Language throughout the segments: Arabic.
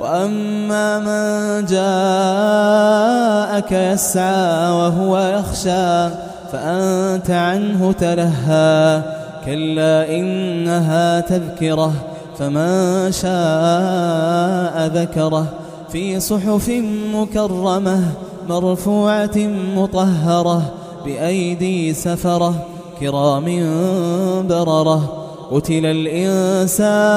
وأما من جاءك يسعى وهو يخشى فأنت عنه تلهى. كلا إنها تذكرة فمن شاء ذكره. في صحف مكرمة مرفوعة مطهرة بأيدي سفرة كرام بررة. قتل الإنسان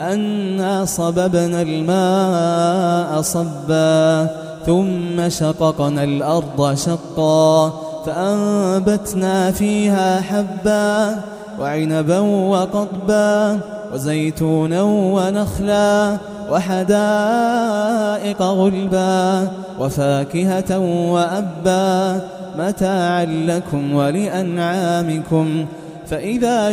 أنا صببنا الماء صبا ثم شققنا الأرض شقا فأنبتنا فيها حبا وعنبا وقضبا وزيتونا ونخلا وحدائق غلبا وفاكهة وأبا متاعا لكم ولأنعامكم فإذا